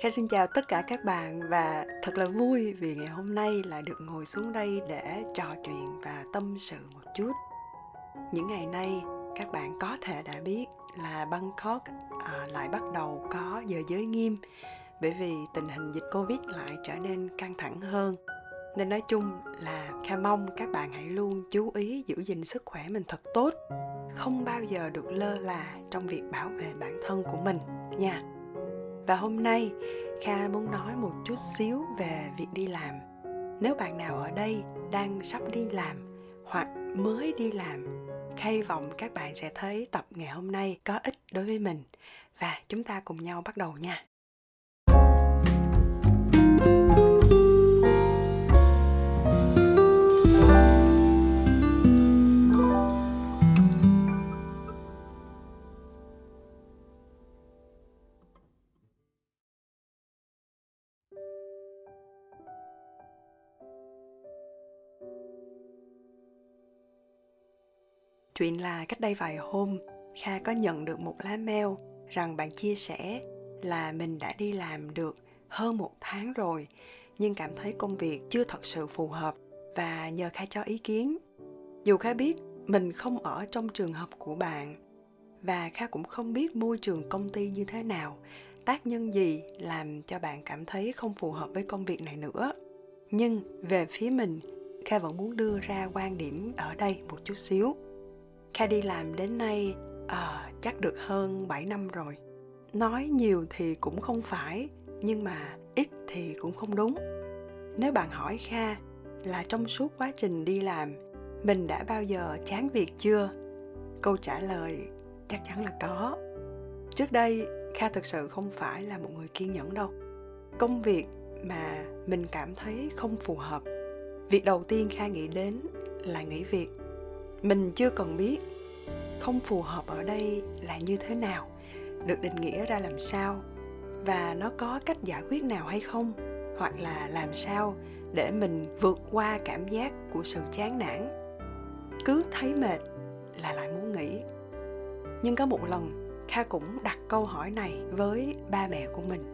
Kha xin chào tất cả các bạn và thật là vui vì ngày hôm nay lại được ngồi xuống đây để trò chuyện và tâm sự một chút. Những ngày nay các bạn có thể đã biết là Bangkok à, lại bắt đầu có giờ giới nghiêm bởi vì tình hình dịch Covid lại trở nên căng thẳng hơn. Nên nói chung là Kha mong các bạn hãy luôn chú ý giữ gìn sức khỏe mình thật tốt, không bao giờ được lơ là trong việc bảo vệ bản thân của mình nha và hôm nay, kha muốn nói một chút xíu về việc đi làm. Nếu bạn nào ở đây đang sắp đi làm hoặc mới đi làm, kha hy vọng các bạn sẽ thấy tập ngày hôm nay có ích đối với mình. Và chúng ta cùng nhau bắt đầu nha. Chuyện là cách đây vài hôm, Kha có nhận được một lá mail rằng bạn chia sẻ là mình đã đi làm được hơn một tháng rồi nhưng cảm thấy công việc chưa thật sự phù hợp và nhờ Kha cho ý kiến. Dù Kha biết mình không ở trong trường hợp của bạn và Kha cũng không biết môi trường công ty như thế nào, tác nhân gì làm cho bạn cảm thấy không phù hợp với công việc này nữa. Nhưng về phía mình, Kha vẫn muốn đưa ra quan điểm ở đây một chút xíu Kha đi làm đến nay à, chắc được hơn 7 năm rồi. Nói nhiều thì cũng không phải, nhưng mà ít thì cũng không đúng. Nếu bạn hỏi Kha là trong suốt quá trình đi làm, mình đã bao giờ chán việc chưa? Câu trả lời chắc chắn là có. Trước đây, Kha thực sự không phải là một người kiên nhẫn đâu. Công việc mà mình cảm thấy không phù hợp, việc đầu tiên Kha nghĩ đến là nghỉ việc mình chưa cần biết không phù hợp ở đây là như thế nào, được định nghĩa ra làm sao và nó có cách giải quyết nào hay không, hoặc là làm sao để mình vượt qua cảm giác của sự chán nản. Cứ thấy mệt là lại muốn nghỉ. Nhưng có một lần, kha cũng đặt câu hỏi này với ba mẹ của mình.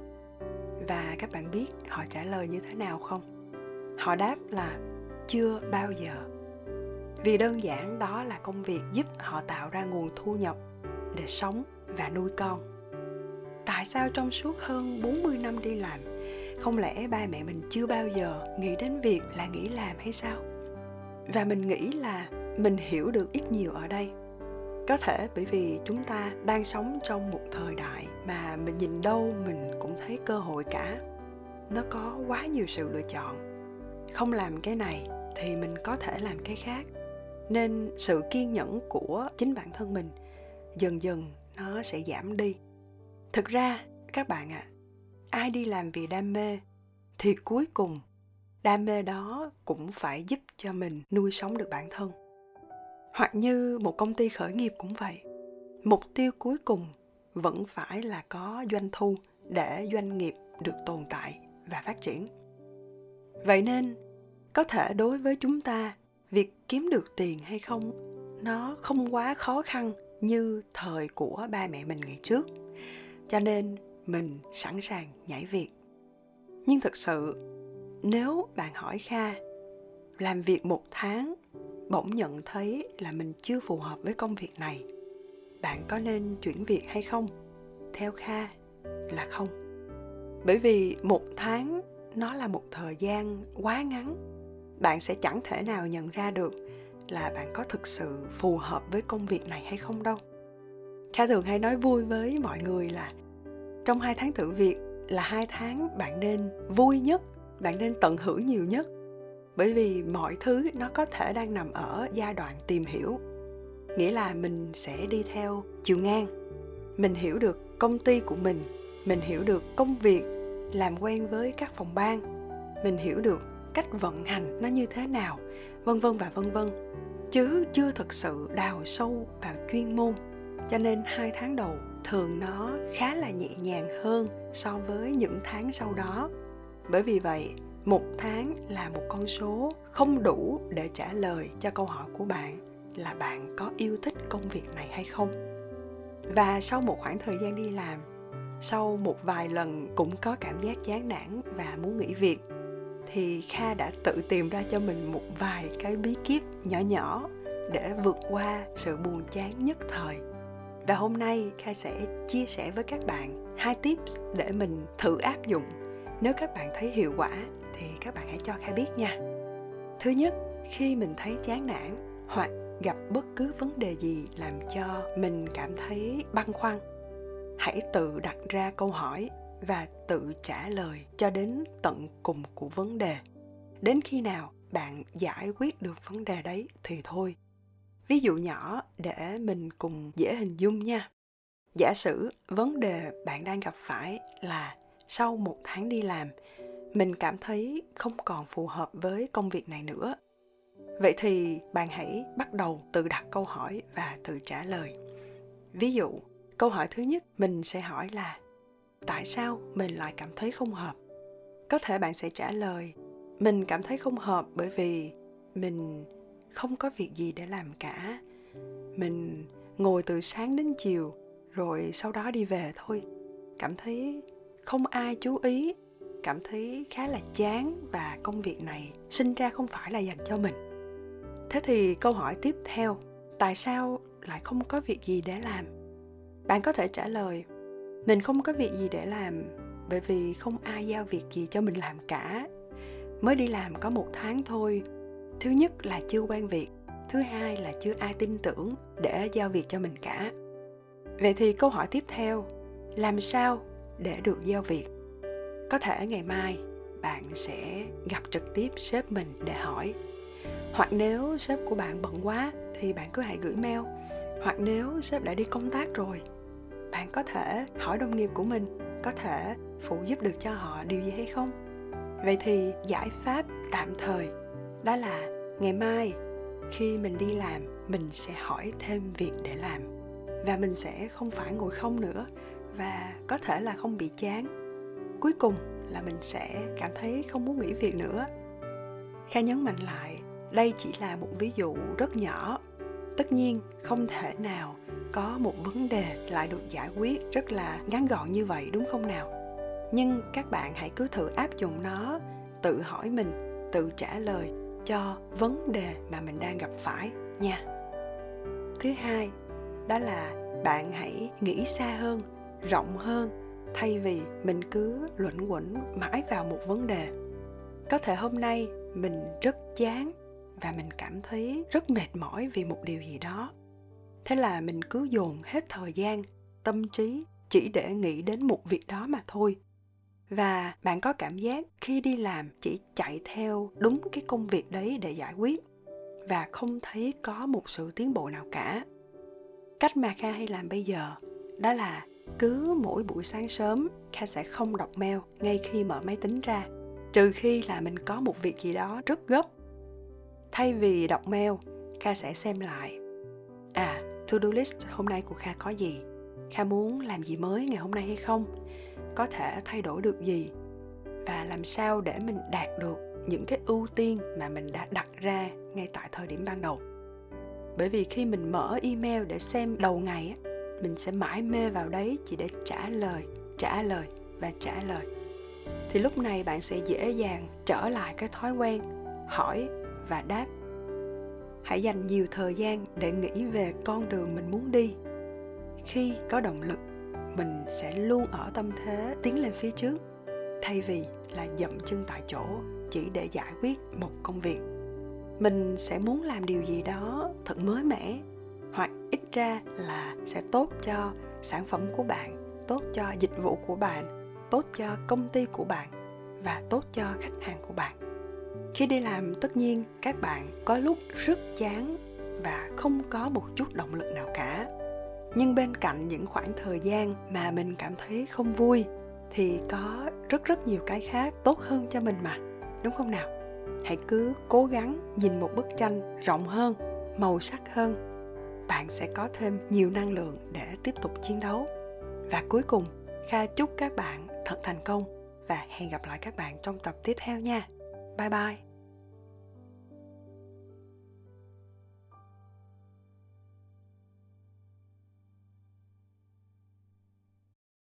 Và các bạn biết họ trả lời như thế nào không? Họ đáp là, chưa bao giờ vì đơn giản đó là công việc giúp họ tạo ra nguồn thu nhập để sống và nuôi con. Tại sao trong suốt hơn 40 năm đi làm, không lẽ ba mẹ mình chưa bao giờ nghĩ đến việc là nghỉ làm hay sao? Và mình nghĩ là mình hiểu được ít nhiều ở đây. Có thể bởi vì chúng ta đang sống trong một thời đại mà mình nhìn đâu mình cũng thấy cơ hội cả. Nó có quá nhiều sự lựa chọn. Không làm cái này thì mình có thể làm cái khác nên sự kiên nhẫn của chính bản thân mình dần dần nó sẽ giảm đi. Thực ra các bạn ạ à, ai đi làm vì đam mê thì cuối cùng đam mê đó cũng phải giúp cho mình nuôi sống được bản thân. Hoặc như một công ty khởi nghiệp cũng vậy mục tiêu cuối cùng vẫn phải là có doanh thu để doanh nghiệp được tồn tại và phát triển. Vậy nên có thể đối với chúng ta kiếm được tiền hay không, nó không quá khó khăn như thời của ba mẹ mình ngày trước. Cho nên mình sẵn sàng nhảy việc. Nhưng thực sự, nếu bạn hỏi kha, làm việc một tháng, bỗng nhận thấy là mình chưa phù hợp với công việc này, bạn có nên chuyển việc hay không? Theo kha là không. Bởi vì một tháng nó là một thời gian quá ngắn bạn sẽ chẳng thể nào nhận ra được là bạn có thực sự phù hợp với công việc này hay không đâu. Kha thường hay nói vui với mọi người là, trong hai tháng thử việc là hai tháng bạn nên vui nhất, bạn nên tận hưởng nhiều nhất. Bởi vì mọi thứ nó có thể đang nằm ở giai đoạn tìm hiểu. Nghĩa là mình sẽ đi theo chiều ngang. Mình hiểu được công ty của mình mình hiểu được công việc làm quen với các phòng ban. Mình hiểu được cách vận hành nó như thế nào, vân vân và vân vân. Chứ chưa thực sự đào sâu vào chuyên môn. Cho nên hai tháng đầu thường nó khá là nhẹ nhàng hơn so với những tháng sau đó. Bởi vì vậy, một tháng là một con số không đủ để trả lời cho câu hỏi của bạn là bạn có yêu thích công việc này hay không. Và sau một khoảng thời gian đi làm, sau một vài lần cũng có cảm giác chán nản và muốn nghỉ việc thì kha đã tự tìm ra cho mình một vài cái bí kíp nhỏ nhỏ để vượt qua sự buồn chán nhất thời. Và hôm nay kha sẽ chia sẻ với các bạn hai tips để mình thử áp dụng. Nếu các bạn thấy hiệu quả thì các bạn hãy cho kha biết nha. Thứ nhất, khi mình thấy chán nản hoặc gặp bất cứ vấn đề gì làm cho mình cảm thấy băn khoăn, hãy tự đặt ra câu hỏi và tự trả lời cho đến tận cùng của vấn đề. Đến khi nào bạn giải quyết được vấn đề đấy thì thôi. Ví dụ nhỏ để mình cùng dễ hình dung nha. Giả sử vấn đề bạn đang gặp phải là sau một tháng đi làm, mình cảm thấy không còn phù hợp với công việc này nữa. Vậy thì bạn hãy bắt đầu tự đặt câu hỏi và tự trả lời. Ví dụ, câu hỏi thứ nhất mình sẽ hỏi là tại sao mình lại cảm thấy không hợp? Có thể bạn sẽ trả lời, mình cảm thấy không hợp bởi vì mình không có việc gì để làm cả. Mình ngồi từ sáng đến chiều, rồi sau đó đi về thôi. Cảm thấy không ai chú ý, cảm thấy khá là chán và công việc này sinh ra không phải là dành cho mình. Thế thì câu hỏi tiếp theo, tại sao lại không có việc gì để làm? Bạn có thể trả lời mình không có việc gì để làm, bởi vì không ai giao việc gì cho mình làm cả. Mới đi làm có một tháng thôi. Thứ nhất là chưa quen việc, thứ hai là chưa ai tin tưởng để giao việc cho mình cả. Vậy thì câu hỏi tiếp theo, làm sao để được giao việc? Có thể ngày mai bạn sẽ gặp trực tiếp sếp mình để hỏi. Hoặc nếu sếp của bạn bận quá thì bạn cứ hãy gửi mail. Hoặc nếu sếp đã đi công tác rồi bạn có thể hỏi đồng nghiệp của mình, có thể phụ giúp được cho họ điều gì hay không? Vậy thì giải pháp tạm thời đó là ngày mai khi mình đi làm, mình sẽ hỏi thêm việc để làm. Và mình sẽ không phải ngồi không nữa và có thể là không bị chán. Cuối cùng là mình sẽ cảm thấy không muốn nghỉ việc nữa. Kha nhấn mạnh lại, đây chỉ là một ví dụ rất nhỏ tất nhiên, không thể nào có một vấn đề lại được giải quyết rất là ngắn gọn như vậy, đúng không nào? Nhưng các bạn hãy cứ thử áp dụng nó, tự hỏi mình, tự trả lời cho vấn đề mà mình đang gặp phải nha. Thứ hai, đó là bạn hãy nghĩ xa hơn, rộng hơn, thay vì mình cứ luẩn quẩn mãi vào một vấn đề. Có thể hôm nay mình rất chán và mình cảm thấy rất mệt mỏi vì một điều gì đó. Thế là mình cứ dồn hết thời gian, tâm trí chỉ để nghĩ đến một việc đó mà thôi. Và bạn có cảm giác khi đi làm chỉ chạy theo đúng cái công việc đấy để giải quyết và không thấy có một sự tiến bộ nào cả. Cách mà kha hay làm bây giờ đó là cứ mỗi buổi sáng sớm, kha sẽ không đọc mail ngay khi mở máy tính ra. Trừ khi là mình có một việc gì đó rất gấp thay vì đọc mail, kha sẽ xem lại. À to do list hôm nay của kha có gì? Kha muốn làm gì mới ngày hôm nay hay không? Có thể thay đổi được gì? Và làm sao để mình đạt được những cái ưu tiên mà mình đã đặt ra ngay tại thời điểm ban đầu? Bởi vì khi mình mở email để xem đầu ngày mình sẽ mãi mê vào đấy chỉ để trả lời trả lời và trả lời. Thì lúc này bạn sẽ dễ dàng trở lại cái thói quen hỏi và đáp, hãy dành nhiều thời gian để nghĩ về con đường mình muốn đi. Khi có động lực, mình sẽ luôn ở tâm thế tiến lên phía trước, thay vì là dậm chân tại chỗ chỉ để giải quyết một công việc. Mình sẽ muốn làm điều gì đó thật mới mẻ, hoặc ít ra là sẽ tốt cho sản phẩm của bạn, tốt cho dịch vụ của bạn, tốt cho công ty của bạn và tốt cho khách hàng của bạn khi đi làm, tất nhiên các bạn có lúc rất chán và không có một chút động lực nào cả. Nhưng bên cạnh những khoảng thời gian mà mình cảm thấy không vui, thì có rất rất nhiều cái khác tốt hơn cho mình mà, đúng không nào? Hãy cứ cố gắng nhìn một bức tranh rộng hơn, màu sắc hơn. Bạn sẽ có thêm nhiều năng lượng để tiếp tục chiến đấu. Và cuối cùng, kha chúc các bạn thật thành công và hẹn gặp lại các bạn trong tập tiếp theo nha. Bye bye